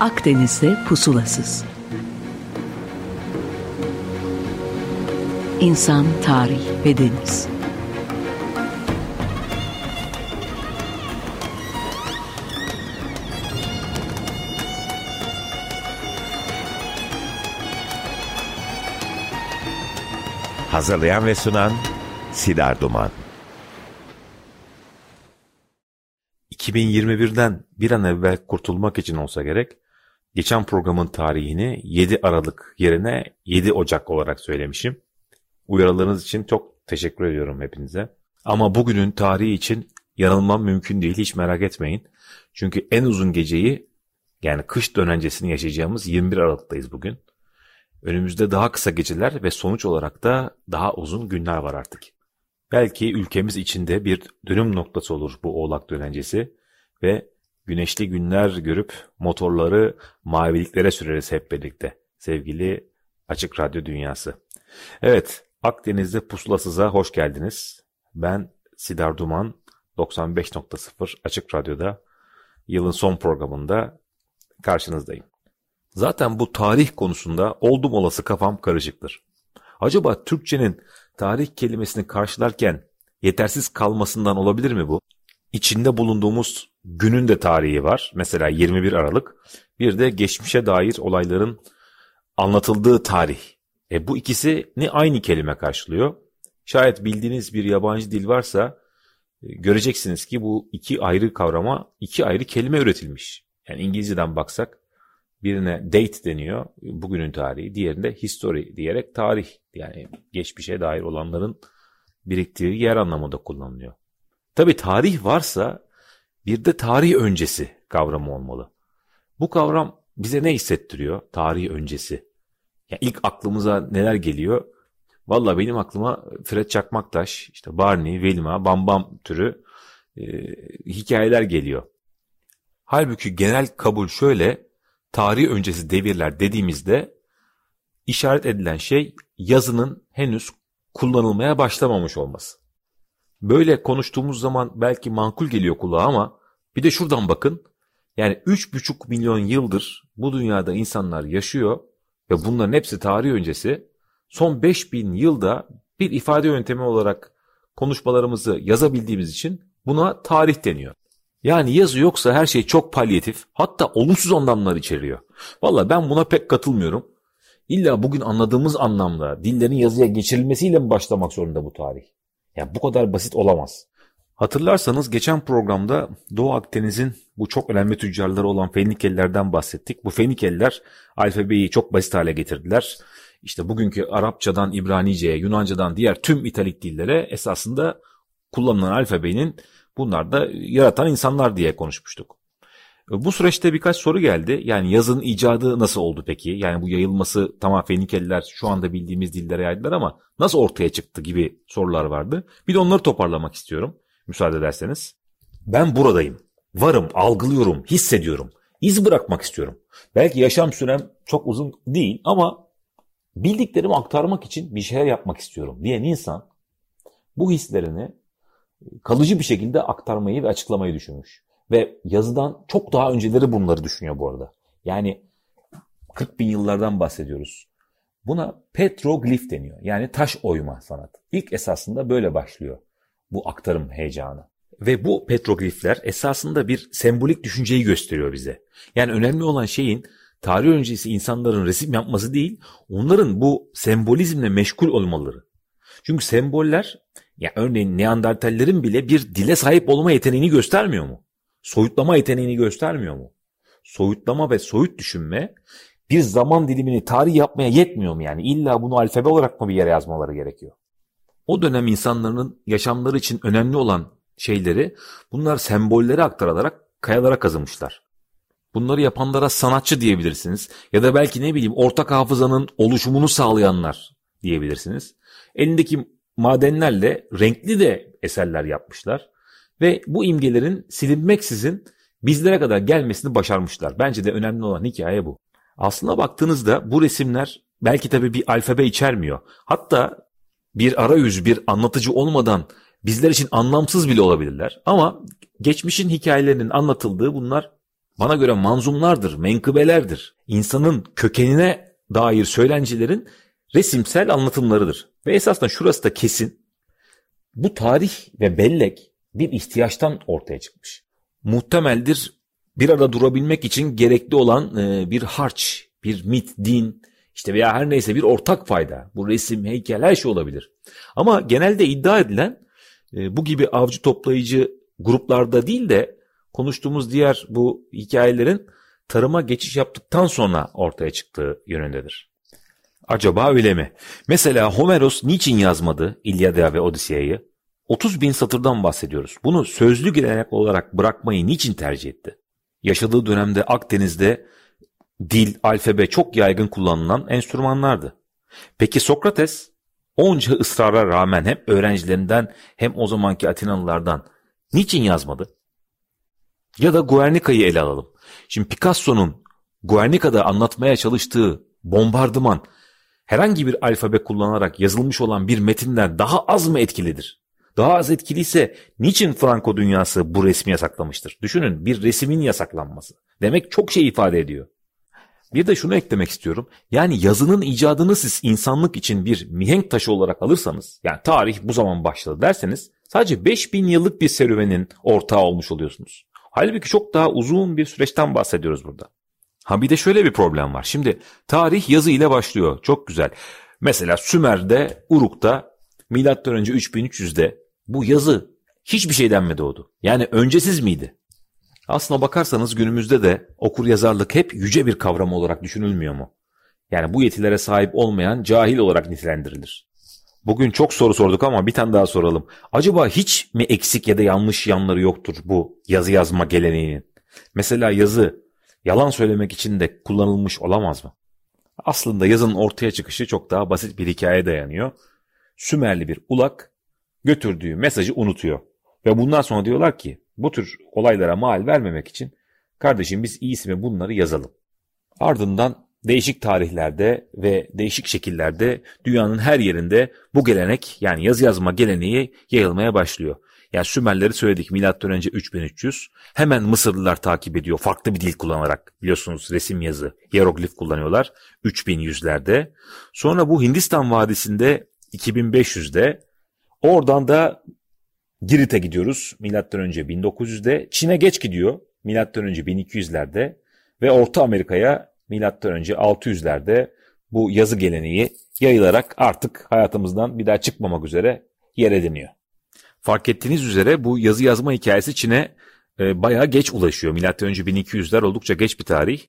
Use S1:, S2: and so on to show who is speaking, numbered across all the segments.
S1: Akdeniz'de pusulasız. İnsan, tarih ve deniz.
S2: Hazırlayan ve sunan Sidar Duman.
S3: 2021'den bir an evvel kurtulmak için olsa gerek, geçen programın tarihini 7 Aralık yerine 7 Ocak olarak söylemişim. Uyarılarınız için çok teşekkür ediyorum hepinize. Ama bugünün tarihi için yanılmam mümkün değil hiç merak etmeyin. Çünkü en uzun geceyi yani kış dönencesini yaşayacağımız 21 Aralık'tayız bugün. Önümüzde daha kısa geceler ve sonuç olarak da daha uzun günler var artık. Belki ülkemiz içinde bir dönüm noktası olur bu oğlak dönencesi ve güneşli günler görüp motorları maviliklere süreriz hep birlikte sevgili Açık Radyo Dünyası. Evet Akdeniz'de pusulasıza hoş geldiniz. Ben Sidar Duman 95.0 Açık Radyo'da yılın son programında karşınızdayım. Zaten bu tarih konusunda oldum olası kafam karışıktır. Acaba Türkçenin tarih kelimesini karşılarken yetersiz kalmasından olabilir mi bu? İçinde bulunduğumuz günün de tarihi var. Mesela 21 Aralık. Bir de geçmişe dair olayların anlatıldığı tarih. E bu ikisi ne aynı kelime karşılıyor. Şayet bildiğiniz bir yabancı dil varsa e, göreceksiniz ki bu iki ayrı kavrama iki ayrı kelime üretilmiş. Yani İngilizceden baksak Birine date deniyor, bugünün tarihi. Diğerinde history diyerek tarih. Yani geçmişe dair olanların biriktiği yer anlamında kullanılıyor. Tabi tarih varsa bir de tarih öncesi kavramı olmalı. Bu kavram bize ne hissettiriyor? Tarih öncesi. Yani ilk aklımıza neler geliyor? Valla benim aklıma Fred Çakmaktaş, işte Barney, Velma, Bam Bam türü e, hikayeler geliyor. Halbuki genel kabul şöyle, tarih öncesi devirler dediğimizde işaret edilen şey yazının henüz kullanılmaya başlamamış olması. Böyle konuştuğumuz zaman belki mankul geliyor kulağa ama bir de şuradan bakın. Yani 3,5 milyon yıldır bu dünyada insanlar yaşıyor ve bunların hepsi tarih öncesi. Son 5000 yılda bir ifade yöntemi olarak konuşmalarımızı yazabildiğimiz için buna tarih deniyor. Yani yazı yoksa her şey çok palyatif hatta olumsuz anlamlar içeriyor. Valla ben buna pek katılmıyorum. İlla bugün anladığımız anlamda dillerin yazıya geçirilmesiyle mi başlamak zorunda bu tarih? Ya bu kadar basit olamaz. Hatırlarsanız geçen programda Doğu Akdeniz'in bu çok önemli tüccarları olan Fenikelilerden bahsettik. Bu Fenikeliler alfabeyi çok basit hale getirdiler. İşte bugünkü Arapçadan İbranice'ye, Yunancadan diğer tüm İtalik dillere esasında kullanılan alfabenin Bunlar da yaratan insanlar diye konuşmuştuk. Bu süreçte birkaç soru geldi. Yani yazın icadı nasıl oldu peki? Yani bu yayılması tamam Fenikeliler şu anda bildiğimiz dillere yaydılar ama nasıl ortaya çıktı gibi sorular vardı. Bir de onları toparlamak istiyorum. Müsaade ederseniz. Ben buradayım. Varım, algılıyorum, hissediyorum. İz bırakmak istiyorum. Belki yaşam sürem çok uzun değil ama bildiklerimi aktarmak için bir şeyler yapmak istiyorum diyen insan bu hislerini kalıcı bir şekilde aktarmayı ve açıklamayı düşünmüş. Ve yazıdan çok daha önceleri bunları düşünüyor bu arada. Yani 40 bin yıllardan bahsediyoruz. Buna petroglif deniyor. Yani taş oyma sanat. İlk esasında böyle başlıyor bu aktarım heyecanı. Ve bu petroglifler esasında bir sembolik düşünceyi gösteriyor bize. Yani önemli olan şeyin tarih öncesi insanların resim yapması değil, onların bu sembolizmle meşgul olmaları. Çünkü semboller ya örneğin Neandertallerin bile bir dile sahip olma yeteneğini göstermiyor mu? Soyutlama yeteneğini göstermiyor mu? Soyutlama ve soyut düşünme bir zaman dilimini tarih yapmaya yetmiyor mu yani? İlla bunu alfabe olarak mı bir yere yazmaları gerekiyor? O dönem insanların yaşamları için önemli olan şeyleri bunlar sembolleri aktarılarak kayalara kazımışlar. Bunları yapanlara sanatçı diyebilirsiniz ya da belki ne bileyim ortak hafızanın oluşumunu sağlayanlar diyebilirsiniz. Elindeki madenlerle renkli de eserler yapmışlar. Ve bu imgelerin silinmeksizin bizlere kadar gelmesini başarmışlar. Bence de önemli olan hikaye bu. Aslına baktığınızda bu resimler belki tabii bir alfabe içermiyor. Hatta bir arayüz, bir anlatıcı olmadan bizler için anlamsız bile olabilirler. Ama geçmişin hikayelerinin anlatıldığı bunlar bana göre manzumlardır, menkıbelerdir. İnsanın kökenine dair söylencilerin resimsel anlatımlarıdır. Ve esasında şurası da kesin. Bu tarih ve bellek bir ihtiyaçtan ortaya çıkmış. Muhtemeldir bir arada durabilmek için gerekli olan e, bir harç, bir mit, din, işte veya her neyse bir ortak fayda. Bu resim, heykel her şey olabilir. Ama genelde iddia edilen e, bu gibi avcı toplayıcı gruplarda değil de konuştuğumuz diğer bu hikayelerin tarıma geçiş yaptıktan sonra ortaya çıktığı yönündedir. Acaba öyle mi? Mesela Homeros niçin yazmadı İlyada ve Odisea'yı? 30 bin satırdan bahsediyoruz. Bunu sözlü gelenek olarak bırakmayı niçin tercih etti? Yaşadığı dönemde Akdeniz'de dil, alfabe çok yaygın kullanılan enstrümanlardı. Peki Sokrates onca ısrara rağmen hem öğrencilerinden hem o zamanki Atinalılardan niçin yazmadı? Ya da Guernica'yı ele alalım. Şimdi Picasso'nun Guernica'da anlatmaya çalıştığı bombardıman herhangi bir alfabe kullanarak yazılmış olan bir metinden daha az mı etkilidir? Daha az etkiliyse niçin Franco dünyası bu resmi yasaklamıştır? Düşünün bir resimin yasaklanması. Demek çok şey ifade ediyor. Bir de şunu eklemek istiyorum. Yani yazının icadını siz insanlık için bir mihenk taşı olarak alırsanız, yani tarih bu zaman başladı derseniz sadece 5000 yıllık bir serüvenin ortağı olmuş oluyorsunuz. Halbuki çok daha uzun bir süreçten bahsediyoruz burada. Ha bir de şöyle bir problem var. Şimdi tarih yazı ile başlıyor. Çok güzel. Mesela Sümer'de, Uruk'ta milattan önce 3300'de bu yazı hiçbir şeyden mi doğdu? Yani öncesiz miydi? Aslına bakarsanız günümüzde de okur yazarlık hep yüce bir kavram olarak düşünülmüyor mu? Yani bu yetilere sahip olmayan cahil olarak nitelendirilir. Bugün çok soru sorduk ama bir tane daha soralım. Acaba hiç mi eksik ya da yanlış yanları yoktur bu yazı yazma geleneğinin? Mesela yazı yalan söylemek için de kullanılmış olamaz mı? Aslında yazının ortaya çıkışı çok daha basit bir hikaye dayanıyor. Sümerli bir ulak götürdüğü mesajı unutuyor. Ve bundan sonra diyorlar ki bu tür olaylara mal vermemek için kardeşim biz iyisi mi bunları yazalım. Ardından değişik tarihlerde ve değişik şekillerde dünyanın her yerinde bu gelenek yani yazı yazma geleneği yayılmaya başlıyor. Yani Sümerleri söyledik milattan önce 3300. Hemen Mısırlılar takip ediyor farklı bir dil kullanarak. Biliyorsunuz resim yazı, hieroglif kullanıyorlar 3100'lerde. Sonra bu Hindistan Vadisi'nde 2500'de oradan da Girit'e gidiyoruz milattan önce 1900'de. Çin'e geç gidiyor milattan önce 1200'lerde ve Orta Amerika'ya milattan önce 600'lerde bu yazı geleneği yayılarak artık hayatımızdan bir daha çıkmamak üzere yer ediniyor. Fark ettiğiniz üzere bu yazı yazma hikayesi Çin'e e, bayağı geç ulaşıyor. Milattan önce 1200'ler oldukça geç bir tarih.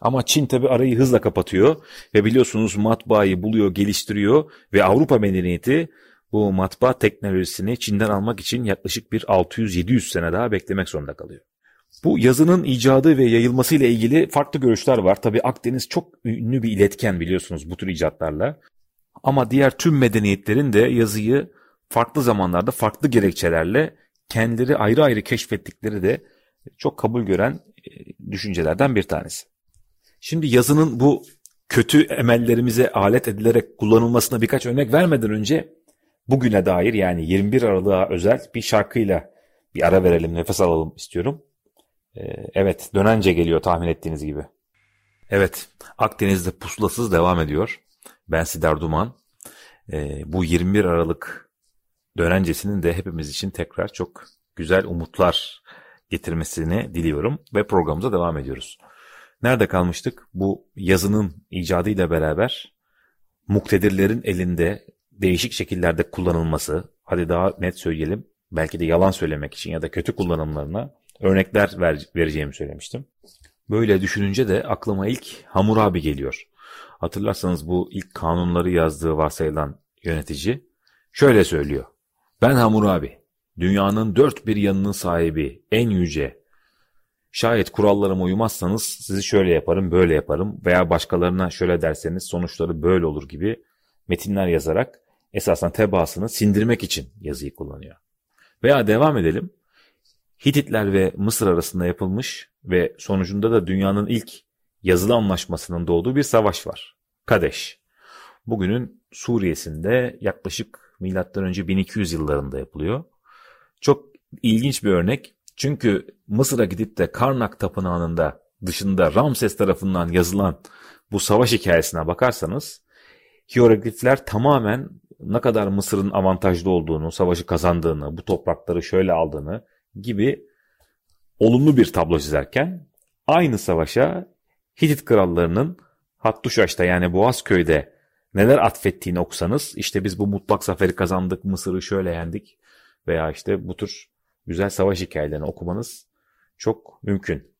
S3: Ama Çin tabi arayı hızla kapatıyor ve biliyorsunuz matbaayı buluyor, geliştiriyor ve Avrupa medeniyeti bu matbaa teknolojisini Çin'den almak için yaklaşık bir 600-700 sene daha beklemek zorunda kalıyor. Bu yazının icadı ve yayılması ile ilgili farklı görüşler var. Tabi Akdeniz çok ünlü bir iletken biliyorsunuz bu tür icatlarla. Ama diğer tüm medeniyetlerin de yazıyı farklı zamanlarda farklı gerekçelerle kendileri ayrı ayrı keşfettikleri de çok kabul gören e, düşüncelerden bir tanesi. Şimdi yazının bu kötü emellerimize alet edilerek kullanılmasına birkaç örnek vermeden önce bugüne dair yani 21 Aralık'a özel bir şarkıyla bir ara verelim, nefes alalım istiyorum. Ee, evet, dönence geliyor tahmin ettiğiniz gibi. Evet, Akdeniz'de pusulasız devam ediyor. Ben Sidar Duman. Ee, bu 21 Aralık dönencesinin de hepimiz için tekrar çok güzel umutlar getirmesini diliyorum ve programımıza devam ediyoruz. Nerede kalmıştık? Bu yazının icadıyla beraber muktedirlerin elinde değişik şekillerde kullanılması, hadi daha net söyleyelim, belki de yalan söylemek için ya da kötü kullanımlarına örnekler ver, vereceğimi söylemiştim. Böyle düşününce de aklıma ilk Hammurabi geliyor. Hatırlarsanız bu ilk kanunları yazdığı varsayılan yönetici şöyle söylüyor. Ben Hammurabi, dünyanın dört bir yanının sahibi, en yüce. Şayet kurallarıma uymazsanız sizi şöyle yaparım, böyle yaparım veya başkalarına şöyle derseniz sonuçları böyle olur gibi metinler yazarak esasen tebaasını sindirmek için yazıyı kullanıyor. Veya devam edelim. Hititler ve Mısır arasında yapılmış ve sonucunda da dünyanın ilk yazılı anlaşmasının doğduğu bir savaş var. Kadeş. Bugünün Suriye'sinde yaklaşık önce 1200 yıllarında yapılıyor. Çok ilginç bir örnek. Çünkü Mısır'a gidip de Karnak Tapınağı'nda dışında Ramses tarafından yazılan bu savaş hikayesine bakarsanız hieroglifler tamamen ne kadar Mısır'ın avantajlı olduğunu, savaşı kazandığını, bu toprakları şöyle aldığını gibi olumlu bir tablo çizerken aynı savaşa Hitit krallarının Hattuşaş'ta yani Boğazköy'de neler atfettiğini okusanız işte biz bu mutlak zaferi kazandık, Mısır'ı şöyle yendik veya işte bu tür güzel savaş hikayelerini okumanız çok mümkün.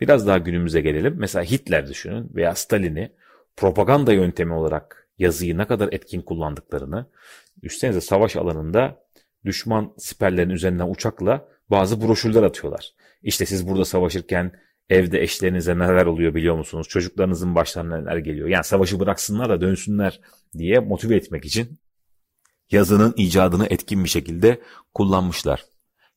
S3: Biraz daha günümüze gelelim. Mesela Hitler düşünün veya Stalin'i propaganda yöntemi olarak yazıyı ne kadar etkin kullandıklarını, üstenize savaş alanında düşman siperlerin üzerinden uçakla bazı broşürler atıyorlar. İşte siz burada savaşırken evde eşlerinize neler oluyor biliyor musunuz? Çocuklarınızın başlarına neler geliyor? Yani savaşı bıraksınlar da dönsünler diye motive etmek için yazının icadını etkin bir şekilde kullanmışlar.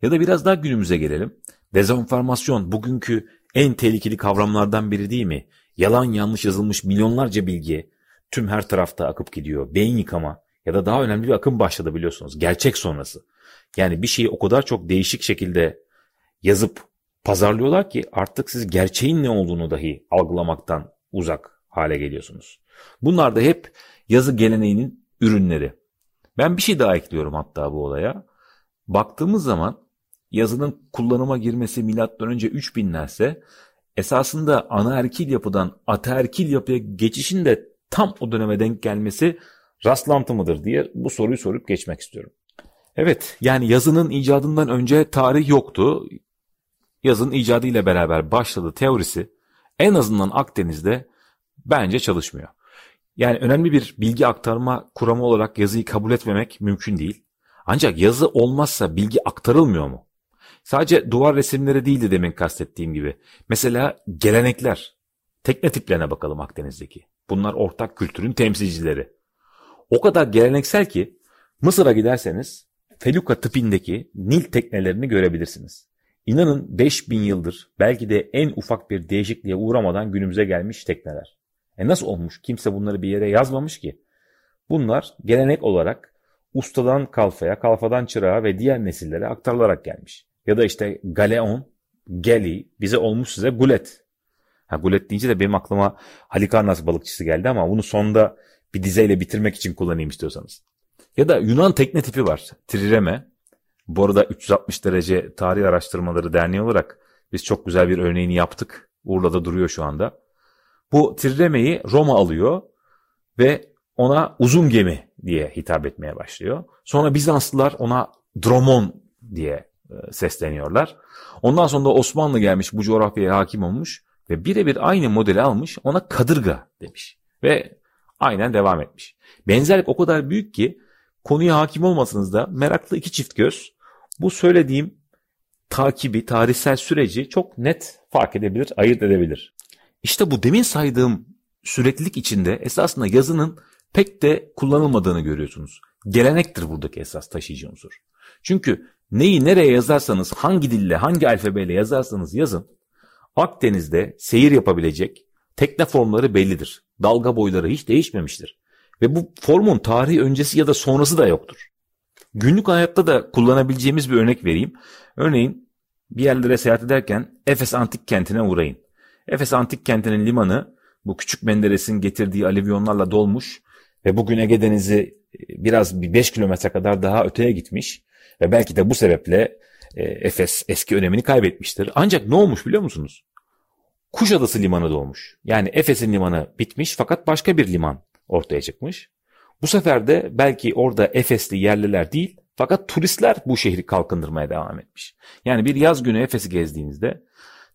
S3: Ya da biraz daha günümüze gelelim. Dezenformasyon bugünkü en tehlikeli kavramlardan biri değil mi? Yalan yanlış yazılmış milyonlarca bilgi tüm her tarafta akıp gidiyor. Beyin yıkama ya da daha önemli bir akım başladı biliyorsunuz. Gerçek sonrası. Yani bir şeyi o kadar çok değişik şekilde yazıp pazarlıyorlar ki artık siz gerçeğin ne olduğunu dahi algılamaktan uzak hale geliyorsunuz. Bunlar da hep yazı geleneğinin ürünleri. Ben bir şey daha ekliyorum hatta bu olaya. Baktığımız zaman yazının kullanıma girmesi milattan önce 3000'lerse esasında anaerkil yapıdan ataerkil yapıya geçişin de tam o döneme denk gelmesi rastlantı mıdır diye bu soruyu sorup geçmek istiyorum. Evet yani yazının icadından önce tarih yoktu. Yazın icadı ile beraber başladı teorisi en azından Akdeniz'de bence çalışmıyor. Yani önemli bir bilgi aktarma kuramı olarak yazıyı kabul etmemek mümkün değil. Ancak yazı olmazsa bilgi aktarılmıyor mu? Sadece duvar resimleri değildi demin kastettiğim gibi. Mesela gelenekler. Tekne tiplerine bakalım Akdeniz'deki. Bunlar ortak kültürün temsilcileri. O kadar geleneksel ki Mısır'a giderseniz Feluka tipindeki Nil teknelerini görebilirsiniz. İnanın 5000 yıldır belki de en ufak bir değişikliğe uğramadan günümüze gelmiş tekneler. E nasıl olmuş? Kimse bunları bir yere yazmamış ki. Bunlar gelenek olarak ustadan kalfaya, kalfadan çırağa ve diğer nesillere aktarılarak gelmiş. Ya da işte galeon, geli, bize olmuş size gulet. Ha, gulet deyince de benim aklıma Halikarnas balıkçısı geldi ama bunu sonda bir dizeyle bitirmek için kullanayım istiyorsanız. Ya da Yunan tekne tipi var. Trireme. Bu arada 360 derece tarih araştırmaları derneği olarak biz çok güzel bir örneğini yaptık. Urla'da duruyor şu anda. Bu Trireme'yi Roma alıyor ve ona uzun gemi diye hitap etmeye başlıyor. Sonra Bizanslılar ona Dromon diye e, sesleniyorlar. Ondan sonra da Osmanlı gelmiş bu coğrafyaya hakim olmuş ve birebir aynı modeli almış ona kadırga demiş. Ve aynen devam etmiş. Benzerlik o kadar büyük ki konuya hakim olmasanız da meraklı iki çift göz bu söylediğim takibi, tarihsel süreci çok net fark edebilir, ayırt edebilir. İşte bu demin saydığım süreklilik içinde esasında yazının pek de kullanılmadığını görüyorsunuz. Gelenektir buradaki esas taşıyıcı unsur. Çünkü neyi nereye yazarsanız, hangi dille, hangi alfabeyle yazarsanız yazın, Akdeniz'de seyir yapabilecek tekne formları bellidir. Dalga boyları hiç değişmemiştir. Ve bu formun tarihi öncesi ya da sonrası da yoktur. Günlük hayatta da kullanabileceğimiz bir örnek vereyim. Örneğin bir yerlere seyahat ederken Efes Antik Kenti'ne uğrayın. Efes Antik Kenti'nin limanı bu küçük Menderes'in getirdiği alivyonlarla dolmuş ve bugün Ege Denizi e, biraz bir 5 kilometre kadar daha öteye gitmiş ve belki de bu sebeple e, Efes eski önemini kaybetmiştir. Ancak ne olmuş biliyor musunuz? Kuşadası limanı doğmuş. Yani Efes'in limanı bitmiş fakat başka bir liman ortaya çıkmış. Bu sefer de belki orada Efesli yerliler değil fakat turistler bu şehri kalkındırmaya devam etmiş. Yani bir yaz günü Efes'i gezdiğinizde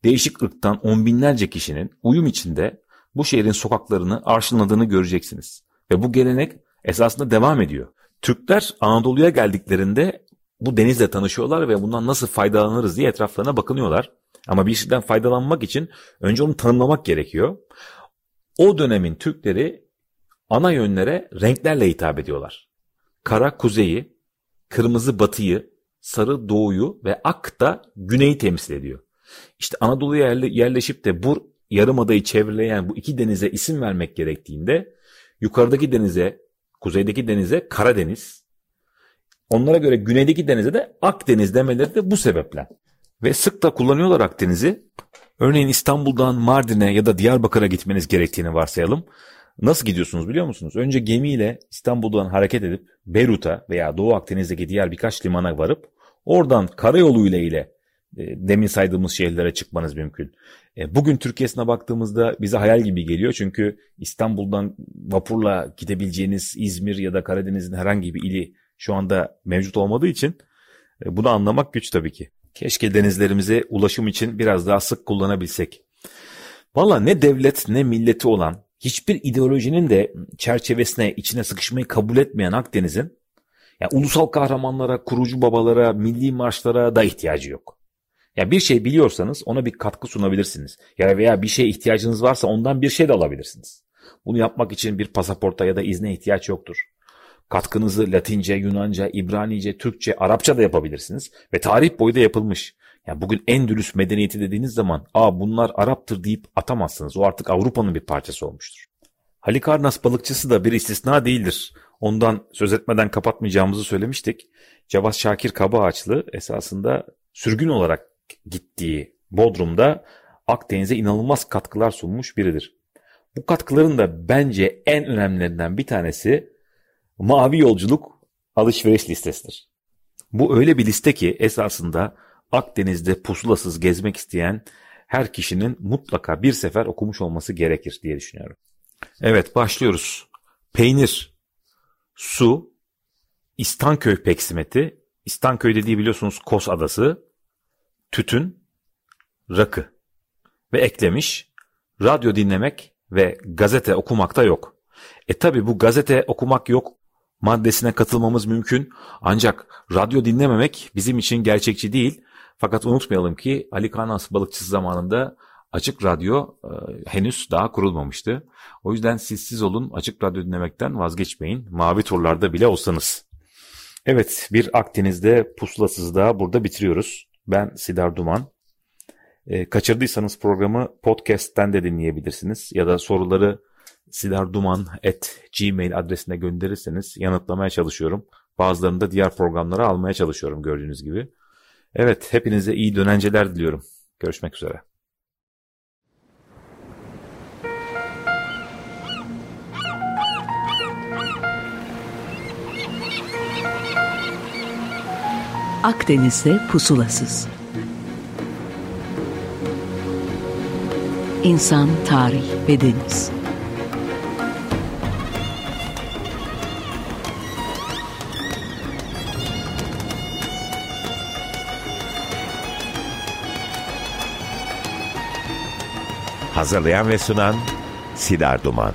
S3: değişik ırktan on binlerce kişinin uyum içinde bu şehrin sokaklarını arşınladığını göreceksiniz. Ve bu gelenek esasında devam ediyor. Türkler Anadolu'ya geldiklerinde bu denizle tanışıyorlar ve bundan nasıl faydalanırız diye etraflarına bakınıyorlar. Ama bir şeyden faydalanmak için önce onu tanımlamak gerekiyor. O dönemin Türkleri ana yönlere renklerle hitap ediyorlar. Kara kuzeyi, kırmızı batıyı, sarı doğuyu ve ak da güneyi temsil ediyor. İşte Anadolu'ya yerleşip de bu yarımadayı çevreleyen bu iki denize isim vermek gerektiğinde yukarıdaki denize, kuzeydeki denize Karadeniz, onlara göre güneydeki denize de Akdeniz demeleri de bu sebeple. Ve sık da kullanıyorlar Akdeniz'i. Örneğin İstanbul'dan Mardin'e ya da Diyarbakır'a gitmeniz gerektiğini varsayalım. Nasıl gidiyorsunuz biliyor musunuz? Önce gemiyle İstanbul'dan hareket edip Beyrut'a veya Doğu Akdeniz'deki diğer birkaç limana varıp oradan karayoluyla ile e, demin saydığımız şehirlere çıkmanız mümkün. E, bugün Türkiye'sine baktığımızda bize hayal gibi geliyor. Çünkü İstanbul'dan vapurla gidebileceğiniz İzmir ya da Karadeniz'in herhangi bir ili şu anda mevcut olmadığı için e, bunu anlamak güç tabii ki. Keşke denizlerimize ulaşım için biraz daha sık kullanabilsek. Valla ne devlet ne milleti olan hiçbir ideolojinin de çerçevesine içine sıkışmayı kabul etmeyen Akdeniz'in yani ulusal kahramanlara, kurucu babalara, milli marşlara da ihtiyacı yok. Ya bir şey biliyorsanız ona bir katkı sunabilirsiniz. Ya veya bir şeye ihtiyacınız varsa ondan bir şey de alabilirsiniz. Bunu yapmak için bir pasaporta ya da izne ihtiyaç yoktur. Katkınızı Latince, Yunanca, İbranice, Türkçe, Arapça da yapabilirsiniz ve tarih boyu da yapılmış. Yani bugün Endülüs medeniyeti dediğiniz zaman aa bunlar Arap'tır deyip atamazsınız. O artık Avrupa'nın bir parçası olmuştur. Halikarnas balıkçısı da bir istisna değildir. Ondan söz etmeden kapatmayacağımızı söylemiştik. Cevat Şakir Kabaağaçlı esasında sürgün olarak gittiği Bodrum'da Akdeniz'e inanılmaz katkılar sunmuş biridir. Bu katkıların da bence en önemlilerinden bir tanesi Mavi Yolculuk alışveriş listesidir. Bu öyle bir liste ki esasında Akdeniz'de pusulasız gezmek isteyen her kişinin mutlaka bir sefer okumuş olması gerekir diye düşünüyorum. Evet başlıyoruz. Peynir, su, İstanköy peksimeti, İstanköy dediği biliyorsunuz Kos Adası, tütün, rakı ve eklemiş radyo dinlemek ve gazete okumakta yok. E tabi bu gazete okumak yok maddesine katılmamız mümkün ancak radyo dinlememek bizim için gerçekçi değil. Fakat unutmayalım ki Ali Kanas balıkçısı zamanında Açık Radyo e, henüz daha kurulmamıştı. O yüzden siz siz olun açık radyo dinlemekten vazgeçmeyin. Mavi turlarda bile olsanız. Evet bir Akdeniz'de pusulasızda burada bitiriyoruz. Ben Sidar Duman. E, kaçırdıysanız programı podcast'ten de dinleyebilirsiniz. Ya da soruları sidarduman.gmail adresine gönderirseniz yanıtlamaya çalışıyorum. Bazılarını da diğer programlara almaya çalışıyorum gördüğünüz gibi. Evet hepinize iyi dönenceler diliyorum. Görüşmek üzere.
S1: Akdeniz'de pusulasız. İnsan, tarih ve deniz.
S2: Hazırlayan ve sunan Sidar Duman